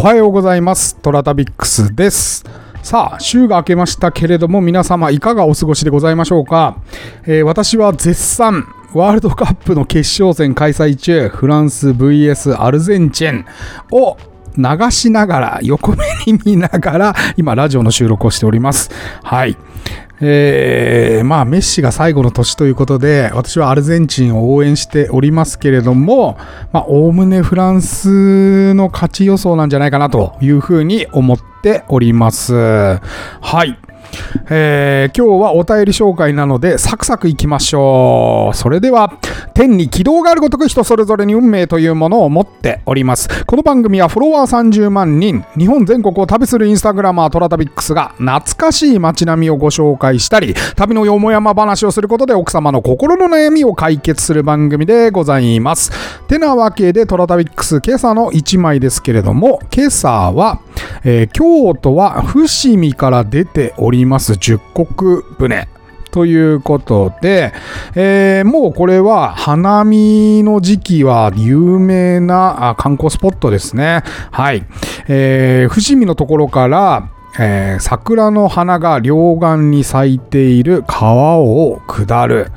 おはようございます。トラタビックスです。さあ、週が明けましたけれども、皆様いかがお過ごしでございましょうか。えー私は絶賛、ワールドカップの決勝戦開催中、フランス VS アルゼンチンを流しながら、横目に見ながら、今、ラジオの収録をしております。はい。えーまあ、メッシが最後の年ということで、私はアルゼンチンを応援しておりますけれども、まあ、おおむねフランスの勝ち予想なんじゃないかなというふうに思っております。はい。えー今日はお便り紹介なので、サクサクいきましょう。それでは、天に軌道があるごとく人それぞれに運命というものを持っております。この番組はフォロワー30万人、日本全国を旅するインスタグラマートラタビックスが懐かしい街並みをご紹介したり、旅のよもやま話をすることで奥様の心の悩みを解決する番組でございます。てなわけでトラタビックス今朝の1枚ですけれども、今朝は、えー京都は伏見から出ております十国船。ということで、えーもうこれは花見の時期は有名な観光スポットですね。はい。えー伏見のところから、えー桜の花が両岸に咲いている川を下る、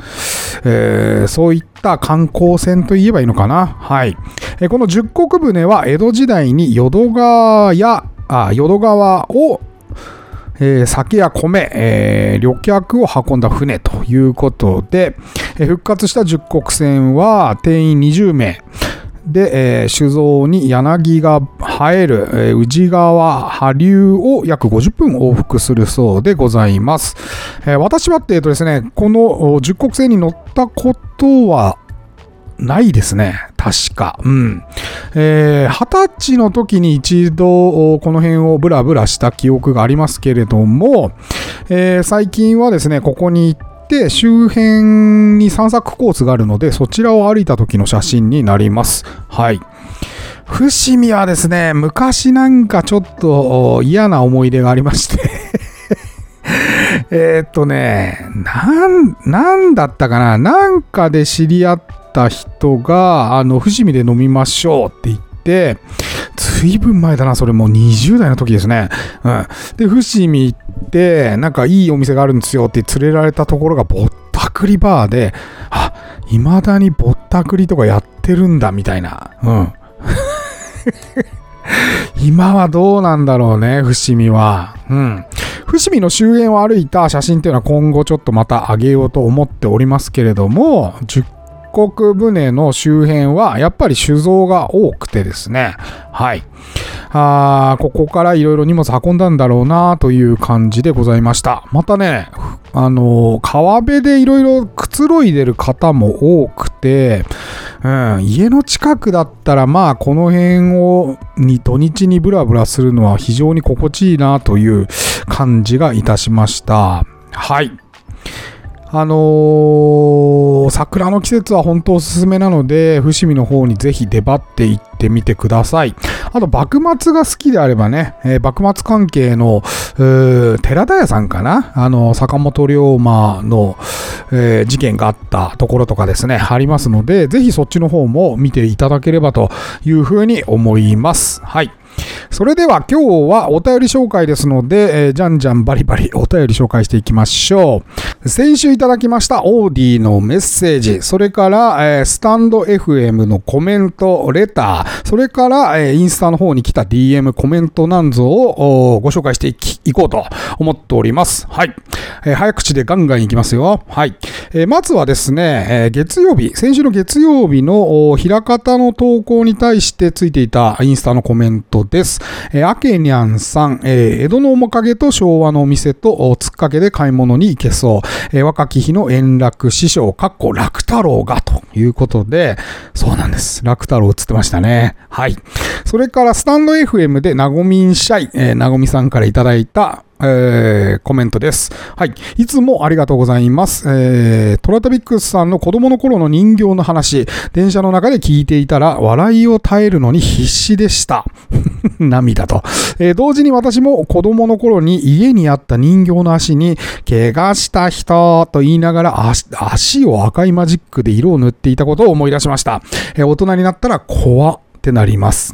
えーそういった観光船といえばいいのかな？はい。えーこの十国船は江戸時代に淀川や、淀川をえー酒や米、えー旅客を運んだ船ということで、えー復活した十国船は定員20名で、えー酒造に柳が生える、えー宇治川波流を約50分往復するそうでございます。えー私はって、えーとですね、この十国船に乗ったことはないですね。確か。うん。えー二十歳の時に一度、この辺をブラブラした記憶がありますけれども、えー最近はですね、ここに行って、周辺に散策コースがあるので、そちらを歩いた時の写真になります。はい。伏見はですね、昔なんかちょっと嫌な思い出がありまして、えっとね、なん、なんだったかな？なんかで知り合った人が、あの、伏見で飲みましょうって言って、ずいぶん前だな、それもう20代の時ですね。うん。で、伏見行って、なんかいいお店があるんですよって連れられたところがぼったくりバーで、あ、未だにぼったくりとかやってるんだ、みたいな。うん。今はどうなんだろうね、伏見は。うん。伏見の周辺を歩いた写真っていうのは今後ちょっとまた上げようと思っておりますけれども、十国船の周辺はやっぱり酒造が多くてですね、はい。あーここからいろいろ荷物運んだんだろうなという感じでございました。またね、あのー川辺でいろいろくつろいでる方も多くて、うん、家の近くだったらまあこの辺をに土日にブラブラするのは非常に心地いいなという感じがいたしました。はい。あのー桜の季節は本当おすすめなので、伏見の方にぜひ出張って行ってみてください。あと、幕末が好きであればね、えー幕末関係の、寺田屋さんかな？あの、坂本龍馬の、えー事件があったところとかですね、ありますので、ぜひそっちの方も見ていただければというふうに思います。はい。それでは今日はお便り紹介ですので、えーじゃんじゃんバリバリ お便り紹介していきましょう。先週いただきましたオーディのメッセージ、それから、えースタンド FM のコメント、レター、それから、えーインスタの方に来た DM、コメントなんぞをご紹介していいこうと思っております。はい。えー早口でガンガンいきますよ。はい。えーまずはですね、えー月曜日、先週の月曜日の平方の投稿に対してついていたインスタのコメントです。えー、アケニャンさん、えー江戸の面影と昭和のお店とつっかけで買い物に行けそう。えー若き日の円楽師匠、かっこ楽太郎がということで、そうなんです。楽太郎映ってましたね。はい。それからスタンド FM でなごみんしゃい、えーなごみさんからいただいた、えーコメントです。はい。いつもありがとうございます。えートラタビックスさんの子供の頃の人形の話、電車の中で聞いていたら、笑いを耐えるのに必死でした。涙と、えー同時に私も子供の頃に家にあった人形の足に、怪我した人と言いながら足足を赤いマジックで色を塗っていたことを思い出しました。えー大人になったら怖ってなります。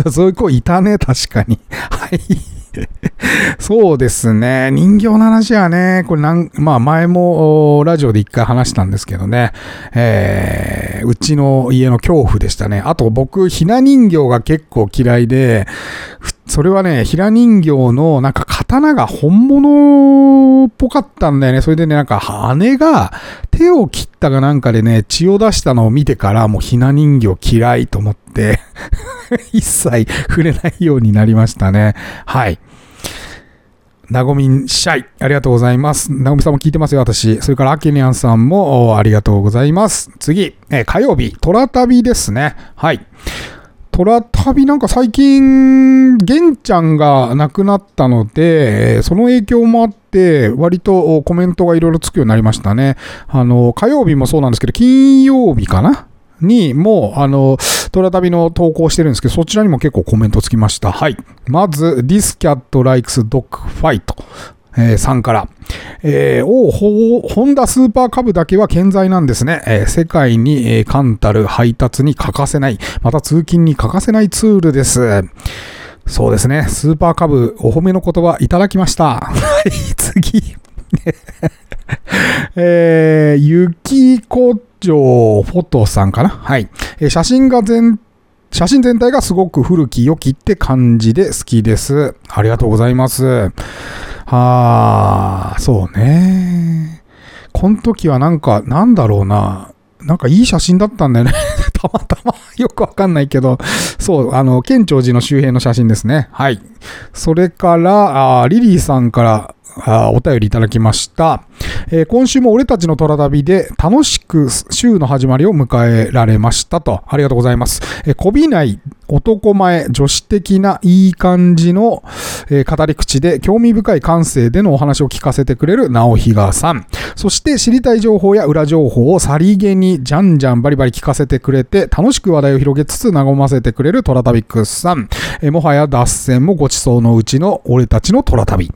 そういう子いたね、確かに。はい。そうですね。人形の話はね、これなん、まあ前もラジオで一回話したんですけどね、えー、うちの家の恐怖でしたね。あと僕、ひな人形が結構嫌いで、それはね、ひな人形のなんか刀が本物っぽかったんだよね。それでね、なんか姉が手を切ったかなんかでね、血を出したのを見てからもうひな人形嫌いと思って 一切触れないようになりましたね。はい。なごみんシャイ、ありがとうございます。なごみさんも聞いてますよ、私。それから、あけにゃんさんもありがとうございます。次、え火曜日、虎旅ですね。はい。虎旅なんか最近、玄ちゃんが亡くなったので、その影響もあって、割とコメントがいろいろつくようになりましたね。あの、火曜日もそうなんですけど、金曜日かなにも、あの、トラ旅の投稿してるんですけど、そちらにも結構コメントつきました。はい。まず、This Cat Likes Dog Fight。えー、さんから。えー、おホンダスーパーカブだけは健在なんですね。えー、世界に、えー、冠たる配達に欠かせない、また通勤に欠かせないツールです。そうですね。スーパーカブ、お褒めの言葉いただきました。はい、次。えー、ゆきこ城フォトさんかな？はい。えー、写真が全、写真全体がすごく古き良きって感じで好きです。ありがとうございます。はあ、そうね。この時はなんか、なんだろうな。なんかいい写真だったんだよね たまたまよくわかんないけど、そう、あの、県庁寺の周辺の写真ですね。はい。それから、あリリーさんから、あお便りいただきました。えー、今週も俺たちの虎旅で楽しく週の始まりを迎えられましたと。ありがとうございます。えー、こびない男前、女子的ないい感じの、えー、語り口で興味深い感性でのお話を聞かせてくれる直比嘉さん。そして知りたい情報や裏情報をさりげにじゃんじゃんバリバリ聞かせてくれて楽しく話題を広げつつ和ませてくれるトラタビックスさん。えー、もはや脱線もごちそうのうちの俺たちのトラ旅。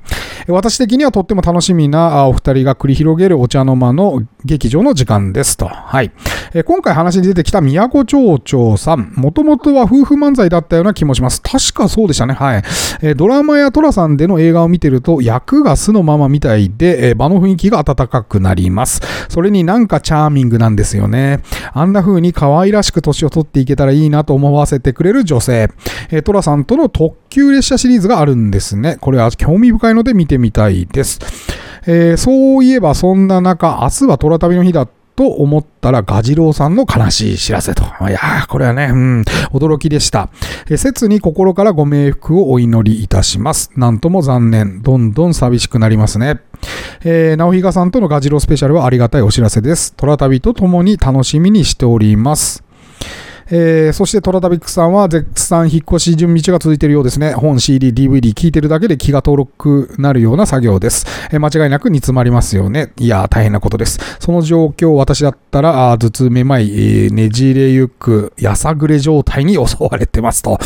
私的にはとっても楽しみなお二人が繰り広げるお茶の間の劇場の時間ですと。はい。えー、今回話に出てきた宮古町長さん。もともとは夫婦漫才だったような気もします。確かそうでしたね。はい。えー、ドラマやトラさんでの映画を見てると、役が素のままみたいで、えー、場の雰囲気が温かくなります。それになんかチャーミングなんですよね。あんな風に可愛らしく年を取っていけたらいいなと思わせてくれる女性。えー、トラさんとの特急列車シリーズがあるんですね。これは興味深いので見てみたいです。えー、そういえばそんな中、明日は虎旅の日だと思ったらガジロウさんの悲しい知らせと。いやー、これはね、うん、驚きでした。え切に心からご冥福をお祈りいたします。なんとも残念。どんどん寂しくなりますね。えー、直比嘉さんとのガジロウスペシャルはありがたいお知らせです。虎旅と共に楽しみにしております。えー、そしてトラタビックさんは絶賛引っ越し準備中が続いているようですね。本 CD、DVD 聞いてるだけで気が登録なるような作業です。えー、間違いなく煮詰まりますよね。いやー、大変なことです。その状況、私だったら、あ頭痛めまい、えー、ねじれゆく、やさぐれ状態に襲われてますと。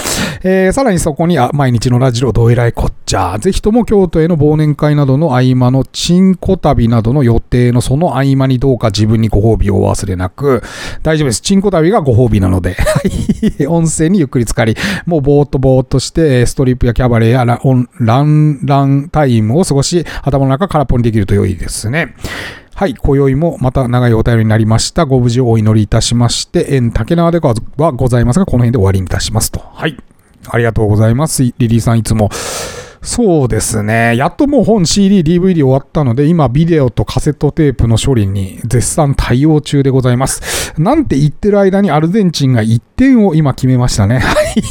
えー、さらにそこに、あ毎日のラジオどえらいこっちゃ。ぜひとも京都への忘年会などの合間のチンコ旅などの予定のその合間にどうか自分にご褒美をお忘れなく、大丈夫です。チンコ旅がご褒美なので。はい。温泉にゆっくり浸かり、もうぼーっとぼーっとして、ストリップやキャバレーやラン、ラン、ランタイムを過ごし、頭の中空っぽにできると良いですね。はい、今宵もまた長いお便りになりました。ご無事をお祈りいたしまして、縁竹縄ではございますが、この辺で終わりにいたしますと。はい。ありがとうございます。リリーさんいつも。そうですね。やっともう本 CD、DVD 終わったので、今ビデオとカセットテープの処理に絶賛対応中でございます。なんて言ってる間にアルゼンチンが1点を今決めましたね。はい。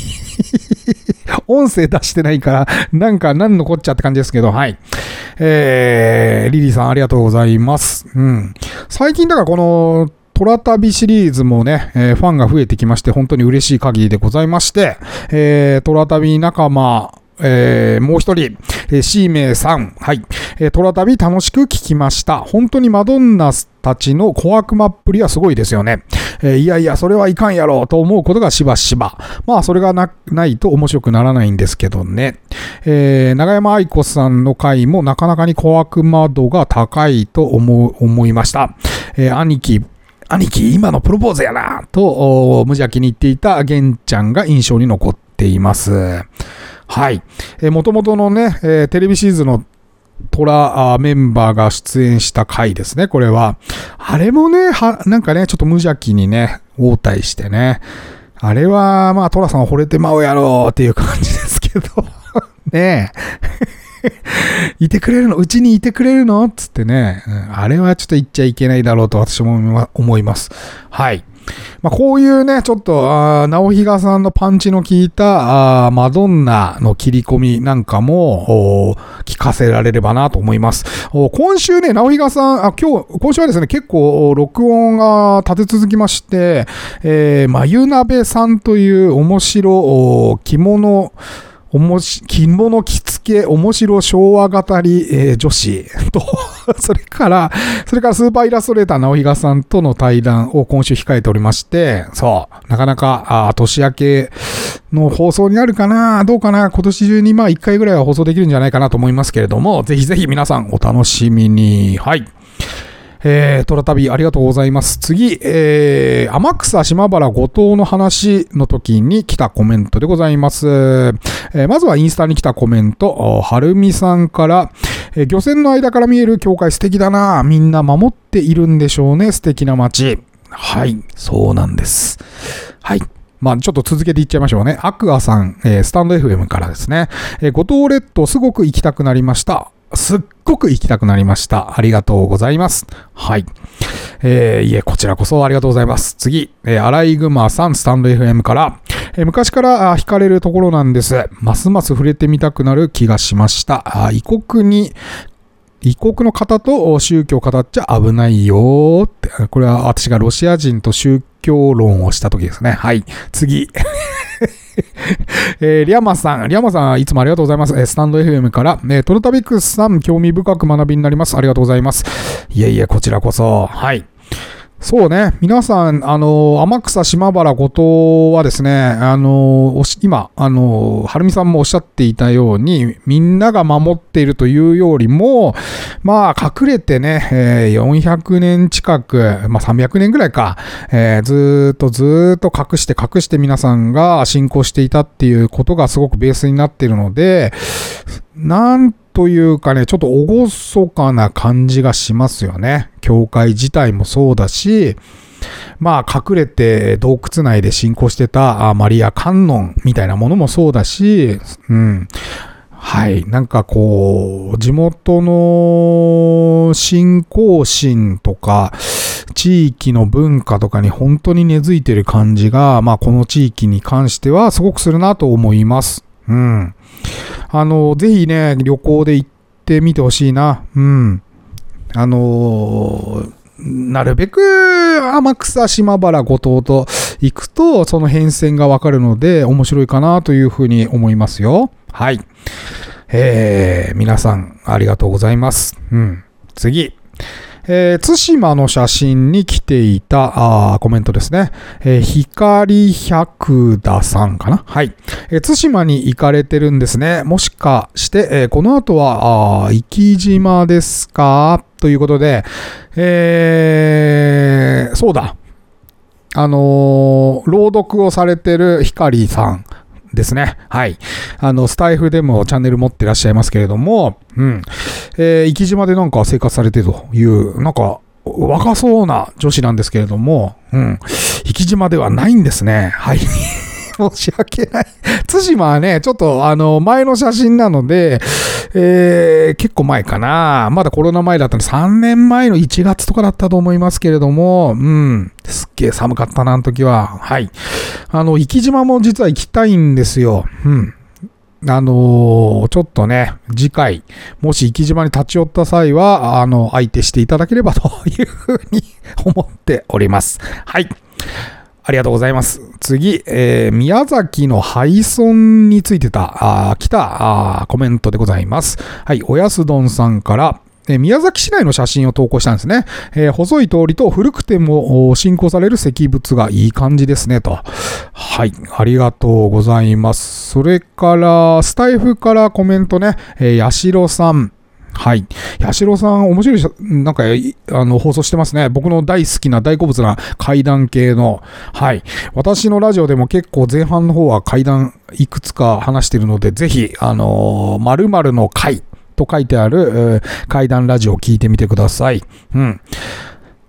音声出してないから、なんか何のこっちゃって感じですけど、はい。えー、リリーさんありがとうございます。うん。最近だからこの、トラ旅シリーズもね、えー、ファンが増えてきまして、本当に嬉しい限りでございまして、えー、トラ旅仲間、えー、もう一人、えー、シーメイさん。はい。えー、トラ旅楽しく聞きました。本当にマドンナたちの小悪魔っぷりはすごいですよね。えー、いやいや、それはいかんやろうと思うことがしばしば。まあ、それがなないと面白くならないんですけどね。えー、長山愛子さんの回もなかなかに小悪魔度が高いと思思いました。えー、兄貴、兄貴、今のプロポーズやなと、無邪気に言っていた玄ちゃんが印象に残っています。はい。えー、元々のね、えーテレビシーズンのトラメンバーが出演した回ですね、これは。あれもね、は、なんかね、ちょっと無邪気にね、応対してね。あれは、まあ、トラさん惚れてまうやろうっていう感じですけど。ねえ。いてくれるの？うちにいてくれるの？つってね、うんあれはちょっと言っちゃいけないだろうと私も思います。はい。まあ、こういうね、ちょっと、直比嘉さんのパンチの効いた、あマドンナの切り込みなんかも、聞かせられればなと思います。今週ね、直比嘉さん、あ、今日、今週はですね、結構、録音が立て続きまして、えー、まゆなべさんという面白、着物、おもし着物着付け面白昭和語り、えー女子 と、それから、それからスーパーイラストレーター直比さんとの対談を今週控えておりまして、そう、なかなか、あ年明けの放送になるかな？どうかな？今年中にまあ1回ぐらいは放送できるんじゃないかなと思いますけれども、ぜひぜひ皆さんお楽しみに。はい。えー、トラ旅ありがとうございます。次、えー、天草島原後藤の話の時に来たコメントでございます。えーまずはインスタに来たコメント、はるみさんから、えー漁船の間から見える教会素敵だなみんな守っているんでしょうね。素敵な街。はい、そうなんです。はい。まあ、ちょっと続けていっちゃいましょうね。アクアさん、えースタンド FM からですね。えー五島列島すごく行きたくなりました。すっごく行きたくなりました。ありがとうございます。はい。えーいえ、こちらこそありがとうございます。次、えー、アライグマさん、スタンド FM から、えー昔から惹かれるところなんです。ますます触れてみたくなる気がしました。あ異国に、異国の方と宗教を語っちゃ危ないよって。これは私がロシア人と宗教論をした時ですね。はい。次。えーリアマさん、リアマさん、いつもありがとうございます。えースタンド FM から、えートルタビックスさん、興味深く学びになります。ありがとうございます。いえいえ、こちらこそ。はい。そうね。皆さん、あの、天草島原後藤はですね、あの、今、あの、はるみさんもおっしゃっていたように、みんなが守っているというよりも、まあ、隠れてね、えー400年近く、まあ、300年ぐらいか、えーずっとずっと隠して隠して皆さんが信仰していたっていうことがすごくベースになっているので、なんというかね、ちょっと厳かな感じがしますよね。教会自体もそうだし、まあ隠れて洞窟内で信仰してたマリア観音みたいなものもそうだし、うん。はい。なんかこう、地元の信仰心とか、地域の文化とかに本当に根付いてる感じが、まあこの地域に関してはすごくするなと思います。うん。あの、ぜひね、旅行で行ってみてほしいな。うん。あのなるべく天草島原五島と行くと、その変遷がわかるので、面白いかなというふうに思いますよ。はい。えー、皆さん、ありがとうございます。うん。次。えー、対馬の写真に来ていたあコメントですね。えー、光百田さんかな？はい。えー、対馬に行かれてるんですね。もしかして、えーこの後は、あー生島ですか？ということで、えー、そうだ。あのー朗読をされてる光さんですね。はい。あの、スタイフでもチャンネル持ってらっしゃいますけれども、うん。えー、生島でなんか生活されてという、なんか、若そうな女子なんですけれども、うん。生き島ではないんですね。はい。申し訳ない。対馬はね、ちょっとあの、前の写真なので、えー、結構前かな。まだコロナ前だったので、3年前の1月とかだったと思いますけれども、うん。すっげえ寒かったな、あの時は。はい。あの、生島も実は行きたいんですよ。うん。あのーちょっとね、次回、もし生島に立ち寄った際は、あの、相手していただければというふうに思っております。はい。ありがとうございます。次、えー宮崎の廃村についてた、あ来たあコメントでございます。はい、おやすどんさんから、えー宮崎市内の写真を投稿したんですね。えー細い通りと古くても信仰される石仏がいい感じですね、と。はい、ありがとうございます。それから、スタイフからコメントね、えー、やしろさん。はい。八代さん、面白い、なんか、あの、放送してますね。僕の大好きな大好物な階段系の。はい。私のラジオでも結構前半の方は階段いくつか話してるので、ぜひ、あのー、〇〇の階と書いてある、階段ラジオを聞いてみてください。うん。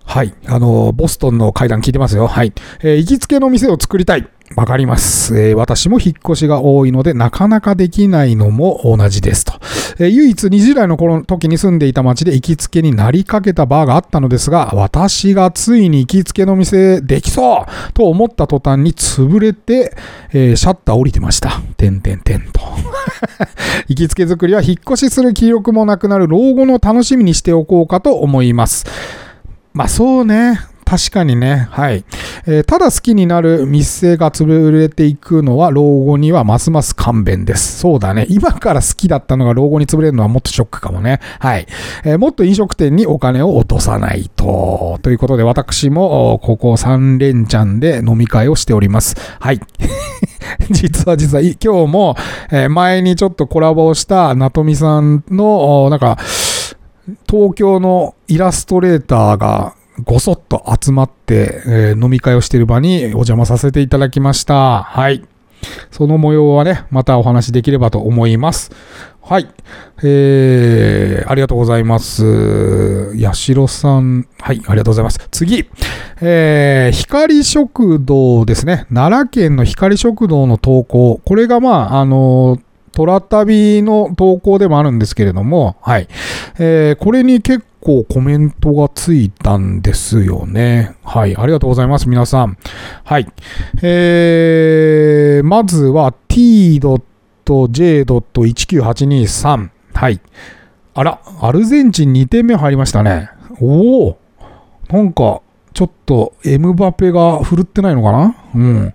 はい。あの、ボストンの階段聞いてますよ。はい。えー、行きつけの店を作りたい。わかります、えー、私も引っ越しが多いので、なかなかできないのも同じですと。えー、唯一20代の頃の時に住んでいた町で行きつけになりかけたバーがあったのですが、私がついに行きつけの店できそうと思った途端に潰れて、えー、シャッター降りてました。てんてんてんと。行きつけ作りは引っ越しする気力もなくなる老後の楽しみにしておこうかと思います。まあそうね。確かにね。はい。えー、ただ好きになる密生が潰れていくのは老後にはますます勘弁です。そうだね。今から好きだったのが老後に潰れるのはもっとショックかもね。はい。えー、もっと飲食店にお金を落とさないと。ということで私もここ3連チャンで飲み会をしております。はい。実は実は今日も、え、前にちょっとコラボをしたなとみさんの、なんか、東京のイラストレーターがごそっと集まって、えー、飲み会をしている場にお邪魔させていただきました。はい。その模様はね、またお話できればと思います。はい。えー、ありがとうございます。八代さん。はい、ありがとうございます。次。えー、光食堂ですね。奈良県の光食堂の投稿。これがまあ、あのー虎旅の投稿でもあるんですけれども、はい。えー、これに結構コメントがついたんですよね。はい。ありがとうございます、皆さん。はい。えー、まずは t.j.198223。はい。あら、アルゼンチン2点目入りましたね。おおなんか、ちょっとエムバペが振るってないのかな？うん。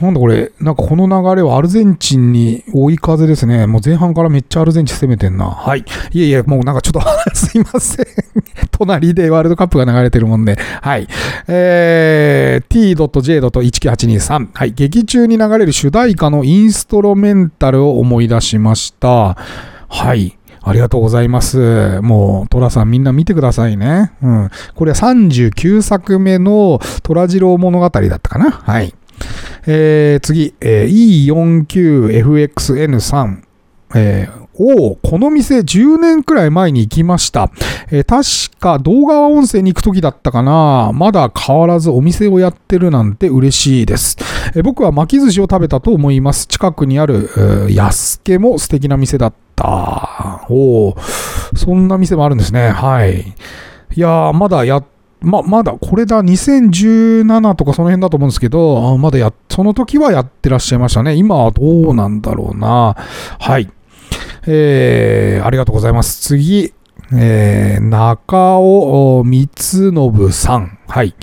なんだこれ、なんかこの流れはアルゼンチンに追い風ですね。もう前半からめっちゃアルゼンチン攻めてんな。はい。いえいえ、もうなんかちょっとすいません。隣でワールドカップが流れてるもんで。はい。えー、t.j.19823。はい。劇中に流れる主題歌のインストロメンタルを思い出しました。はい。ありがとうございます。もう、トラさんみんな見てくださいね。うん。これは39作目の虎次郎物語だったかな。はい。えー、次、えー、E49FXN3。えー、おこの店10年くらい前に行きました。えー、確か動画温泉に行く時だったかな。まだ変わらずお店をやってるなんて嬉しいです。えー、僕は巻き寿司を食べたと思います。近くにある、えー、安家も素敵な店だった。おそんな店もあるんですね。はい。いやー、まだやっま、まだ、これだ、2017とかその辺だと思うんですけど、まだや、その時はやってらっしゃいましたね。今はどうなんだろうな。はい。えー、ありがとうございます。次、えー、中尾光信さん。はい。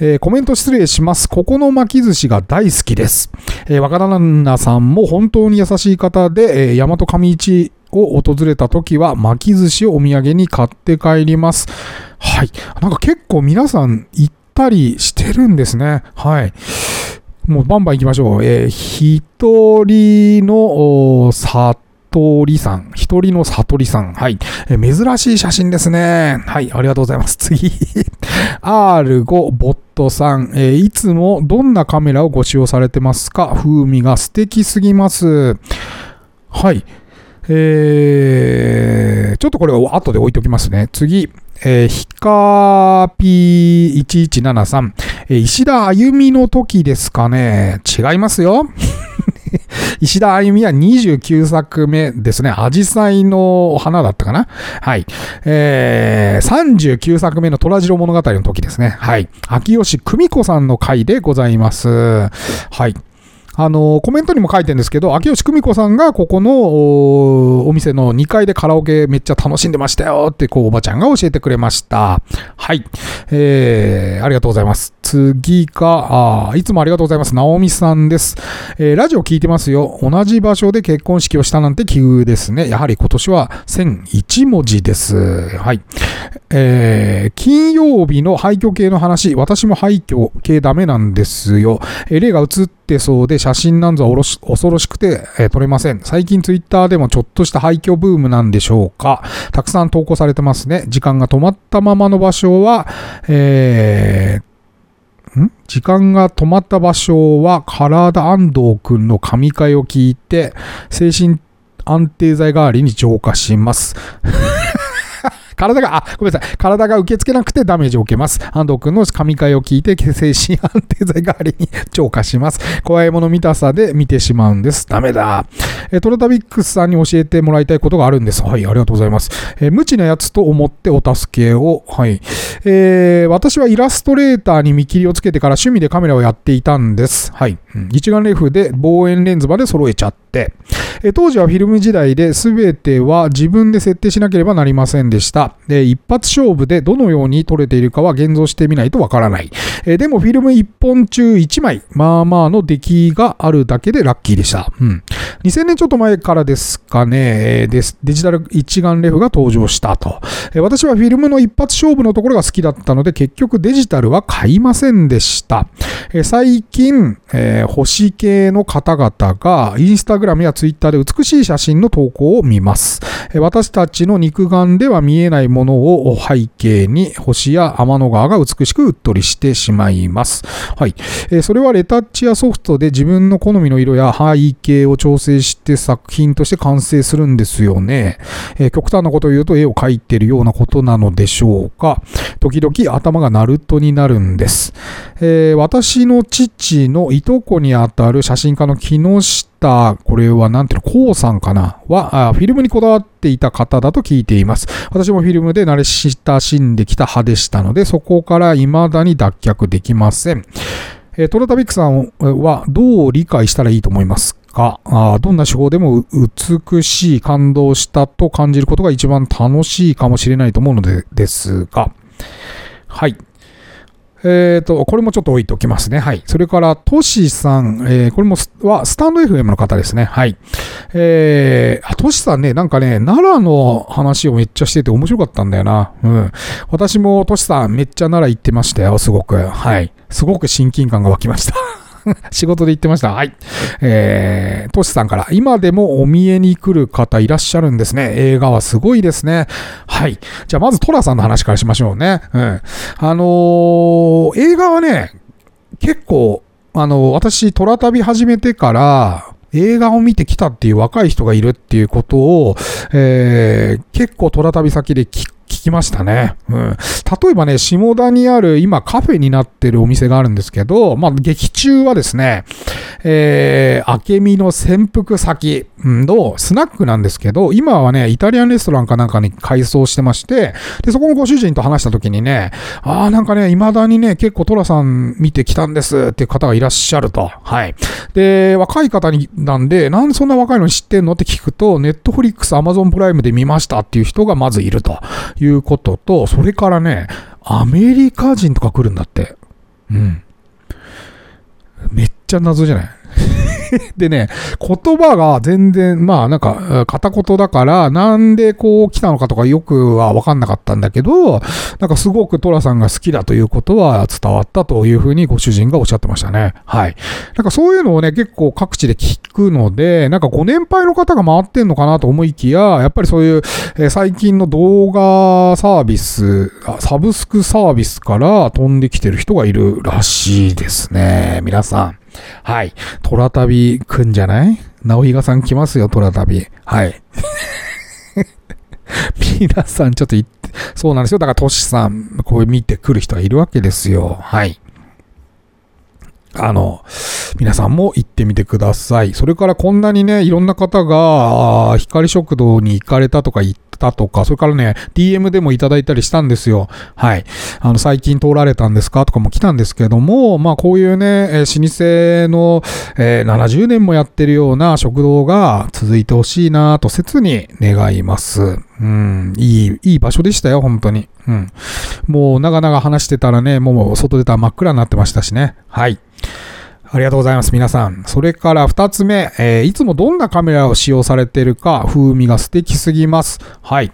えー、コメント失礼します。ここの巻き寿司が大好きです。えー、若旦那さんも本当に優しい方で、えー、大和上市を訪れた時は巻き寿司をお土産に買って帰ります。はい。なんか結構皆さん行ったりしてるんですね。はい。もうバンバン行きましょう。えー、一人の悟りさん。一人の悟りさん。はい、えー。珍しい写真ですね。はい。ありがとうございます。次。R5 ボットさん。えー、いつもどんなカメラをご使用されてますか？風味が素敵すぎます。はい。えー、ちょっとこれを後で置いておきますね。次。えー、ヒカピー1173、えー、石田あゆみの時ですかね。違いますよ。石田あゆみは29作目ですね。アジサイの花だったかなはい。えー、39作目の虎次郎物語の時ですね。はい。秋吉久美子さんの回でございます。はい。あの、コメントにも書いてるんですけど、秋吉久美子さんがここのお店の2階でカラオケめっちゃ楽しんでましたよって、こう、おばちゃんが教えてくれました。はい。えー、ありがとうございます。次が、あいつもありがとうございます。直美さんです。えー、ラジオ聞いてますよ。同じ場所で結婚式をしたなんて奇遇ですね。やはり今年は1001文字です。はい。えー、金曜日の廃墟系の話、私も廃墟系ダメなんですよ。えー、例が映ってそうで写真なんぞはおろし恐ろしくて、えー撮れません。最近ツイッターでもちょっとした廃墟ブームなんでしょうか。たくさん投稿されてますね。時間が止まったままの場所は、えーん？時間が止まった場所は、体安藤くんの神回を聞いて、精神安定剤代わりに浄化します。体が、あ、ごめんなさい。体が受け付けなくてダメージを受けます。安藤くんの神回を聞いて、精神安定剤代わりに浄化します。怖いもの見たさで見てしまうんです。ダメだ。えトロタビックスさんに教えてもらいたいことがあるんです。はい、ありがとうございます。え無知なやつと思ってお助けを。はい。えー私はイラストレーターに見切りをつけてから趣味でカメラをやっていたんです。はい。うん一眼レフで望遠レンズまで揃えちゃって。え当時はフィルム時代で全ては自分で設定しなければなりませんでした。で一発勝負でどのように撮れているかは現像してみないとわからない。えでもフィルム1本中1枚、まあまあの出来があるだけでラッキーでした。うん。2000年ちょっと前からですかね、えーですデジタル一眼レフが登場したと。え私はフィルムの一発勝負のところが好きだったので、結局デジタルは買いませんでした。え最近、え星系の方々がインスタグラムグラムやツイッターで美しい写真の投稿を見ます。私たちの肉眼では見えないものを背景に星や天の川が美しくうっとりしてしまいます。はい。それはレタッチやソフトで自分の好みの色や背景を調整して作品として完成するんですよね。極端なことを言うと絵を描いてるようなことなのでしょうか。時々頭がナルトになるんです。私の父のいとこにあたる写真家の木下、たこれはなんていうの、こうさんかな？は、フィルムにこだわっていた方だと聞いています。私もフィルムで慣れ親しんできた派でしたので、そこから未だに脱却できません。えートロタビックさんはどう理解したらいいと思いますか？あどんな手法でも美しい、感動したと感じることが一番楽しいかもしれないと思うのでですが、はい。えっ、と、これもちょっと置いておきますね。はい。それから、トシさん、えーこれもスはスタンド FM の方ですね。はい。えー、トシさんね、なんかね、奈良の話をめっちゃしてて面白かったんだよな。うん。私もトシさんめっちゃ奈良行ってましたよ、すごく。はい。すごく親近感が湧きました。仕事で行ってました。はい。えー、トシさんから、今でもお見えに来る方いらっしゃるんですね。映画はすごいですね。はい。じゃあ、まずトラさんの話からしましょうね。うん。あのー映画はね、結構、あの、私、トラ旅始めてから、映画を見てきたっていう若い人がいるっていうことを、えー結構トラ旅先で聞きましたね。うん。例えばね、下田にある今カフェになってるお店があるんですけど、まあ、劇中はですね、えー、明美の潜伏先のスナックなんですけど、今はね、イタリアンレストランかなんかに改装してまして、で、そこのご主人と話した時にね、ああ、なんかね、未だにね、結構トラさん見てきたんですっていう方がいらっしゃると。はい。で、若い方になんで、なんでそんな若いの知ってんのって聞くと、ネットフリックス、アマゾンプライムで見ましたっていう人がまずいるということと、それからね、アメリカ人とか来るんだって。うん。めちゃ謎じゃない？でね、言葉が全然、まあなんか、片言だから、なんでこう来たのかとかよくは分かんなかったんだけど、なんかすごくトラさんが好きだということは伝わったというふうにご主人がおっしゃってましたね。はい。なんかそういうのをね、結構各地で聞くので、なんかご年配の方が回ってんのかなと思いきや、やっぱりそういう、え最近の動画サービス、サブスクサービスから飛んできてる人がいるらしいですね。皆さん。はい。トラ旅くんじゃない？直比賀さん来ますよ、トラ旅。はい。皆さんちょっと言って、そうなんですよ。だからトシさん、こう見てくる人がいるわけですよ。はい。あの、皆さんも行ってみてください。それからこんなにね、いろんな方が、光食堂に行かれたとか言ったとか、それからね、DM でもいただいたりしたんですよ。はい。あの、最近通られたんですか？とかも来たんですけども、まあこういうね、えー老舗の、えー70年もやってるような食堂が続いてほしいなと切に願います。うん、いい、いい場所でしたよ、本当に。うん。もう長々話してたらね、もう外出たら真っ暗になってましたしね。はい。ありがとうございます、皆さん。それから二つ目、えーいつもどんなカメラを使用されているか、風味が素敵すぎます。はい。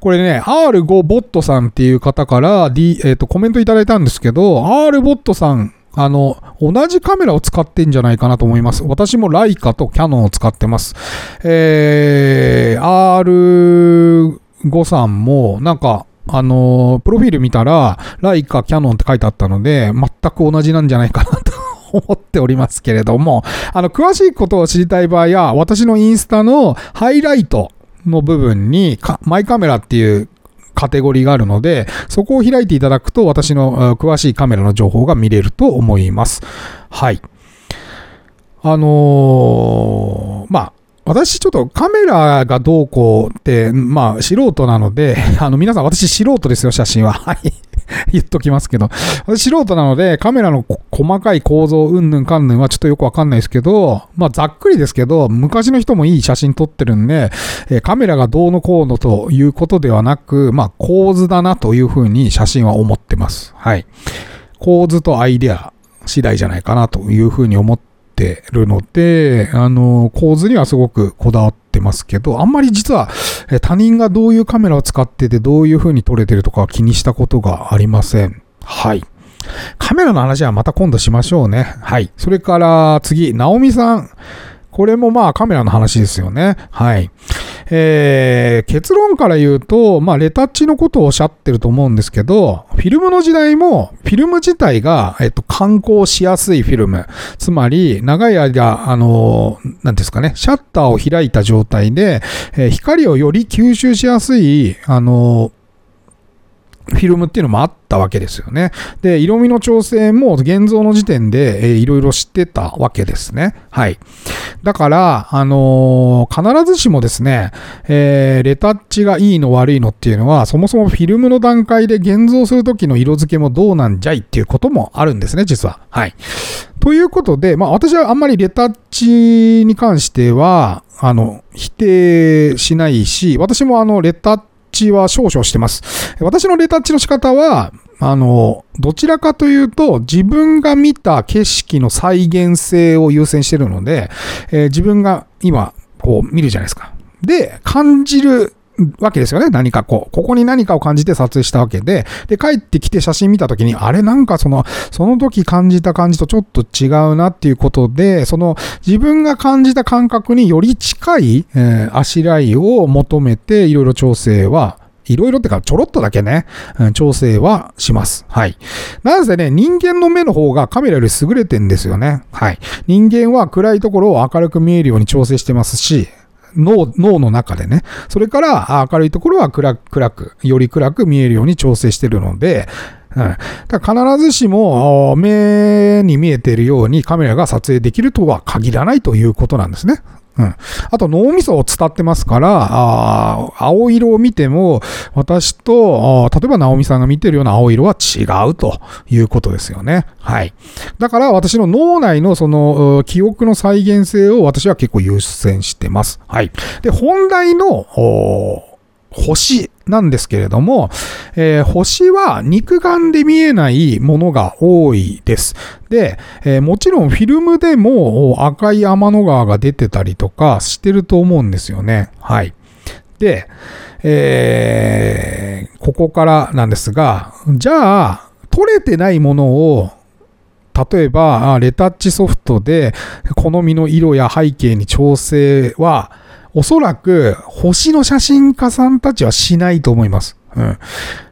これね、R5 ボットさんっていう方から、D えーとコメントいただいたんですけど、R ボットさんあの、同じカメラを使ってんじゃないかなと思います。私もライカとキャノンを使ってます。えー、R5 さんも、なんか、あの、プロフィール見たら、ライカ、キャノンって書いてあったので、全く同じなんじゃないかな思っておりますけれども、あの、詳しいことを知りたい場合は、私のインスタのハイライトの部分に、マイカメラっていうカテゴリーがあるので、そこを開いていただくと私の詳しいカメラの情報が見れると思います。はい。あのー、まあ、私ちょっとカメラがどうこうって、まあ素人なので、あの皆さん私素人ですよ、写真は。はい。言っときますけど。私素人なのでカメラの細かい構造うんぬんかんぬんはちょっとよくわかんないですけど、まあざっくりですけど、昔の人もいい写真撮ってるんで、えカメラがどうのこうのということではなく、まあ構図だなというふうに写真は思ってます。はい。構図とアイデア次第じゃないかなというふうに思っててるので、あの、構図にはすごくこだわってますけど、あんまり実は他人がどういうカメラを使っててどういう風に撮れてるとか気にしたことがありません。はい。カメラの話はまた今度しましょうね。はい。それから次、ナオミさん。これもまあカメラの話ですよね。はい。えー、結論から言うと、まあ、レタッチのことをおっしゃってると思うんですけど、フィルムの時代も、フィルム自体が、えっと、観光しやすいフィルム。つまり、長い間、あの、なんですかね、シャッターを開いた状態で、えー、光をより吸収しやすい、あの、フィルムっていうのもあったわけですよね。で、色味の調整も現像の時点で、えー、いろいろ知ってたわけですね。はい。だから、あのー、必ずしもですね、えー、レタッチがいいの悪いのっていうのは、そもそもフィルムの段階で現像するときの色付けもどうなんじゃいっていうこともあるんですね、実は。はい。ということで、まあ私はあんまりレタッチに関しては、あの、否定しないし、私もあの、レタッチチは少々してます。私のレタッチの仕方は、あの、どちらかというと、自分が見た景色の再現性を優先してるので、えー、自分が今、こう見るじゃないですか。で、感じるわけですよね。何かこう、ここに何かを感じて撮影したわけで、で、帰ってきて写真見たときに、あれなんかその、その時感じた感じとちょっと違うなっていうことで、その自分が感じた感覚により近い、えー、あしらいを求めて、いろいろ調整はいろいろってか、ちょろっとだけね、調整はします。はい。なぜね、人間の目の方がカメラより優れてんですよね。はい。人間は暗いところを明るく見えるように調整してますし、脳、の中でね。それから明るいところは暗暗く、より暗く見えるように調整してるので、うん、だ必ずしも目に見えているようにカメラが撮影できるとは限らないということなんですね。うん。あと脳みそを伝ってますから、あ青色を見ても、私と、例えば直美さんが見てるような青色は違うということですよね。はい。だから私の脳内のその記憶の再現性を私は結構優先してます。はい。で、本来の、星なんですけれども、えー、星は肉眼で見えないものが多いです。で、えー、もちろんフィルムでも赤い天の川が出てたりとかしてると思うんですよね。はい。で、えー、ここからなんですが、じゃあ、撮れてないものを例えば、レタッチソフトで好みの色や背景に調整は、おそらく星の写真家さんたちはしないと思います。うん。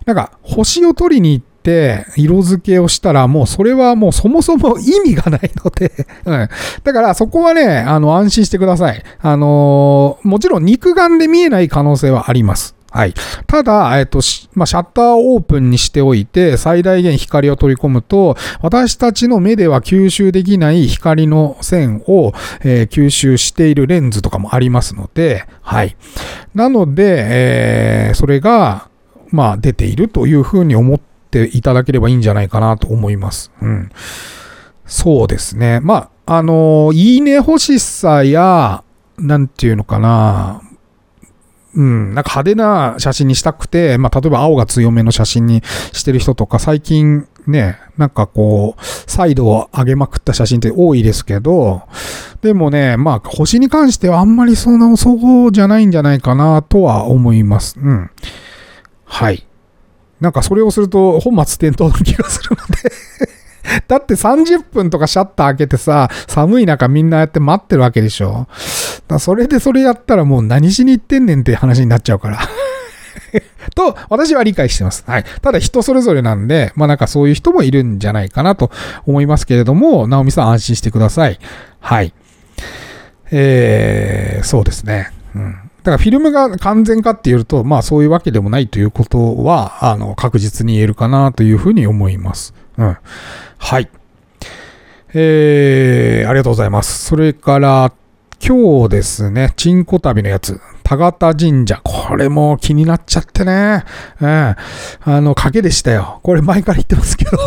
なんか、星を撮りに行って、色付けをしたら、もうそれはもうそもそも意味がないので うん。だからそこはね、あの、安心してください。あのー、もちろん肉眼で見えない可能性はあります。はい。ただ、えっと、まあ、シャッターをオープンにしておいて、最大限光を取り込むと、私たちの目では吸収できない光の線を、えー、吸収しているレンズとかもありますので、はい。なので、えー、それが、まあ、出ているというふうに思っていただければいいんじゃないかなと思います。うん。そうですね。まあ、あのいいね欲しさや、なんていうのかな、うん、なんか派手な写真にしたくて、まあ、例えば青が強めの写真にしてる人とか、最近ね、なんかこう、サイドを上げまくった写真って多いですけど、でもね、まあ、星に関してはあんまりそんなそうじゃないんじゃないかなとは思います。うん。はい。なんかそれをすると本末転倒な気がするので だって30分とかシャッター開けてさ、寒い中みんなやって待ってるわけでしょ。だそれでそれやったらもう何しに行ってんねんって話になっちゃうから。と、私は理解してます。はい。ただ人それぞれなんで、まあなんかそういう人もいるんじゃないかなと思いますけれども、ナオミさん安心してください。はい。えー、そうですね。うん。だからフィルムが完全かって言うと、まあそういうわけでもないということは、あの、確実に言えるかなというふうに思います。うん。はい。えー、ありがとうございます。それから、今日ですね、チンコ旅のやつ、田形神社。これも気になっちゃってね。うん。あの、賭けでしたよ。これ前から言ってますけど。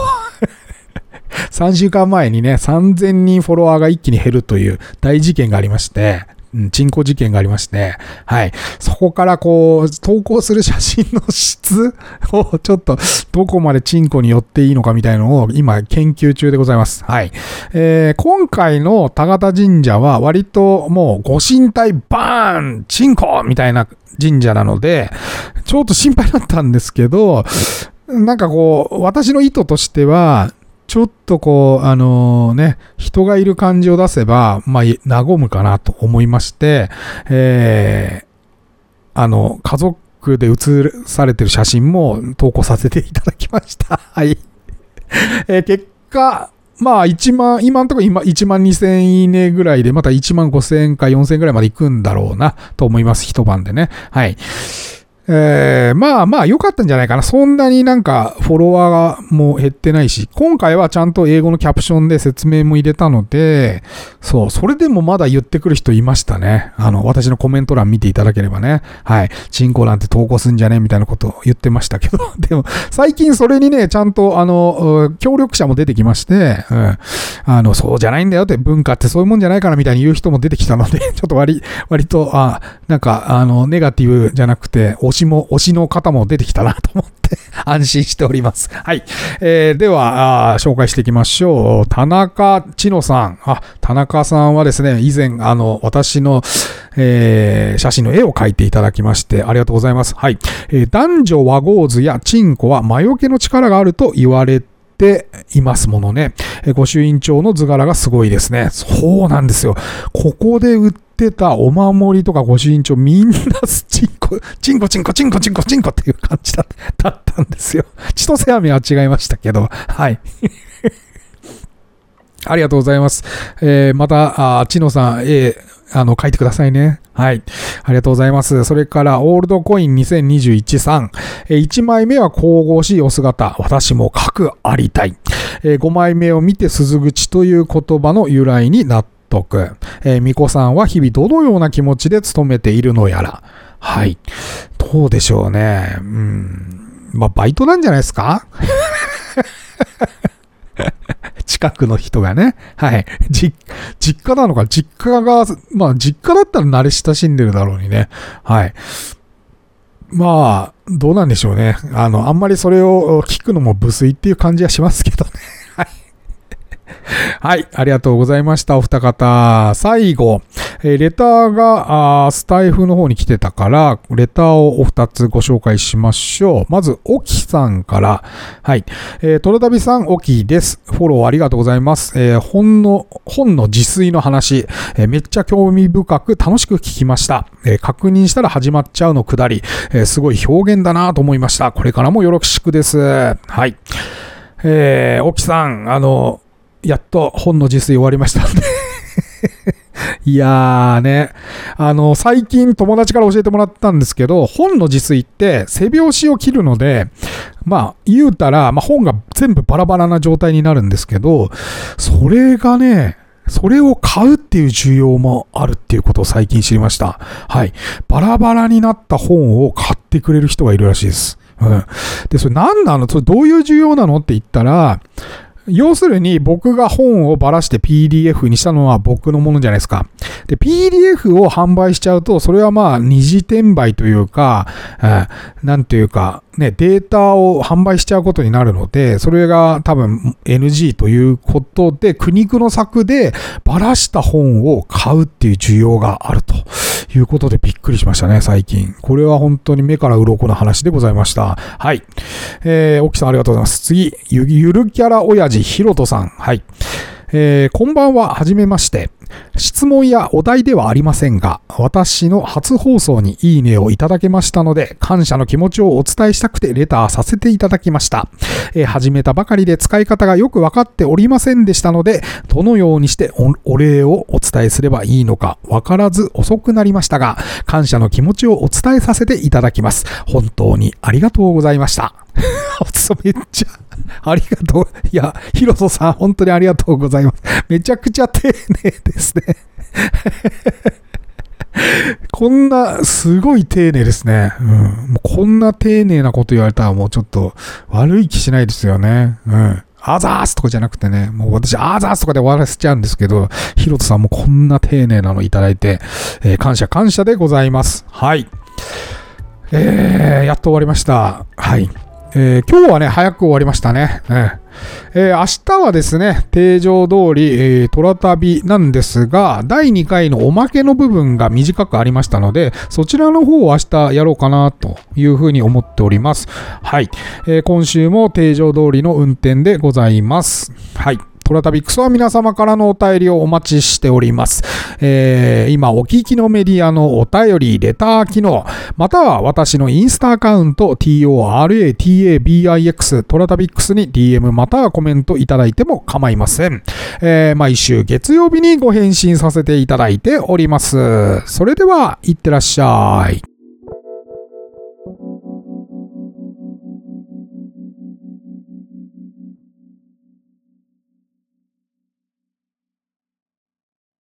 3週間前にね、3000人フォロワーが一気に減るという大事件がありまして、うん、チンコ事件がありまして、はい。そこからこう、投稿する写真の質をちょっとどこまでチンコに寄っていいのかみたいのを今研究中でございます。はい。えー、今回の田形神社は割ともうご神体バーンチンコみたいな神社なので、ちょっと心配だったんですけど、なんかこう、私の意図としては、ちょっとこう、あのね、人がいる感じを出せば、まあ、和むかなと思いまして、えー、あの、家族で写されてる写真も投稿させていただきました。はい。えー、結果、まあ1万、今のところ今1万2000いいねぐらいで、また1万5000か4000ぐらいまで行くんだろうなと思います。一晩でね。はい。えー、まあまあ良かったんじゃないかな。そんなになんかフォロワーも減ってないし、今回はちゃんと英語のキャプションで説明も入れたので、そう、それでもまだ言ってくる人いましたね。あの、私のコメント欄見ていただければね。はい。チンコなんて投稿すんじゃねみたいなことを言ってましたけど、でも最近それにね、ちゃんとあの、協力者も出てきまして、うん。あの、そうじゃないんだよって、文化ってそういうもんじゃないかなみたいに言う人も出てきたので、ちょっと割、割と、あ、なんか、あの、ネガティブじゃなくて、しも、推しの方も出てきたなと思って 安心しております。はい。えー、ではあ、紹介していきましょう。田中千乃さん。あ、田中さんはですね、以前、あの、私の、えー、写真の絵を描いていただきまして、ありがとうございます。はい。えー、男女和合図やチンコは魔除けの力があると言われて、ていますものね。御朱印帳の図柄がすごいですね。そうなんですよ。ここで売ってたお守りとか御朱印帳みんなチンコ、チンコチンコチンコチンコチンコっていう感じだったんですよ。千歳飴は違いましたけど、はい。ありがとうございます。えー、また、あ、ちのさん、えー、あの、書いてくださいね。はい。ありがとうございます。それから、オールドコイン2021さん。1枚目は神々しいお姿。私も書くありたい。5枚目を見て鈴口という言葉の由来に納得。えー、巫女さんは日々どのような気持ちで勤めているのやら。はい。どうでしょうね。うん。まあ、バイトなんじゃないですか？近くの人がね。はい。実、実家なのか、実家が、まあ実家だったら慣れ親しんでるだろうにね。はい。まあ、どうなんでしょうね。あの、あんまりそれを聞くのも無粋っていう感じはしますけどね。はい、ありがとうございました。お二方。最後、えー、レターがあースタイフの方に来てたから、レターをお二つご紹介しましょう。まず、オキさんから。はい。えー、トロタビさん、オキです。フォローありがとうございます。えー、本の、本の自炊の話、えー、めっちゃ興味深く楽しく聞きました。えー、確認したら始まっちゃうのくだり、えー、すごい表現だなと思いました。これからもよろしくです。はい。えー、オキさん、あの、やっと本の自炊終わりましたんで いやーね、あの、最近友達から教えてもらったんですけど、本の自炊って背拍子を切るので、まあ、言うたら、まあ、本が全部バラバラな状態になるんですけど、それがね、それを買うっていう需要もあるっていうことを最近知りました。はい。バラバラになった本を買ってくれる人がいるらしいです。うん。で、それ何なの？それどういう需要なの？って言ったら、要するに僕が本をばらして PDF にしたのは僕のものじゃないですか。で、PDF を販売しちゃうと、それはまあ二次転売というか、えなんていうか、ね、データを販売しちゃうことになるので、それが多分 NG ということで、苦肉の策でばらした本を買うっていう需要があるということでびっくりしましたね、最近。これは本当に目から鱗の話でございました。はい。えー、沖さんありがとうございます。次、ゆゆるキャラ親父ひろとさん。はい。えー、こんばんは、はじめまして。質問やお題ではありませんが、私の初放送にいいねをいただけましたので、感謝の気持ちをお伝えしたくてレターさせていただきました。えー、始めたばかりで使い方がよくわかっておりませんでしたので、どのようにしてお礼をお伝えすればいいのかわからず遅くなりましたが、感謝の気持ちをお伝えさせていただきます。本当にありがとうございました。めっちゃ、ありがとう。いや、ヒロトさん、本当にありがとうございます。めちゃくちゃ丁寧ですね。こんな、すごい丁寧ですね。うん。もうこんな丁寧なこと言われたらもうちょっと悪い気しないですよね。うん。アザースとかじゃなくてね、もう私、アザースとかで終わらせちゃうんですけど、ヒロトさんもこんな丁寧なのいただいて、えー、感謝感謝でございます。はい。えー、やっと終わりました。はい。えー、今日はね、早く終わりましたね。えー、明日はですね、定常通り、えー、虎旅なんですが、第2回のおまけの部分が短くありましたので、そちらの方を明日やろうかなというふうに思っております。はい。えー、今週も定常通りの運転でございます。はい。トラタビックスは皆様からのお便りをお待ちしております。えー、今お聞きのメディアのお便り、レター機能、または私のインスタアカウント、TORATABIX トラタビックスに DM またはコメントいただいても構いません。えー、毎週月曜日にご返信させていただいております。それでは、いってらっしゃい。